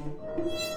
Música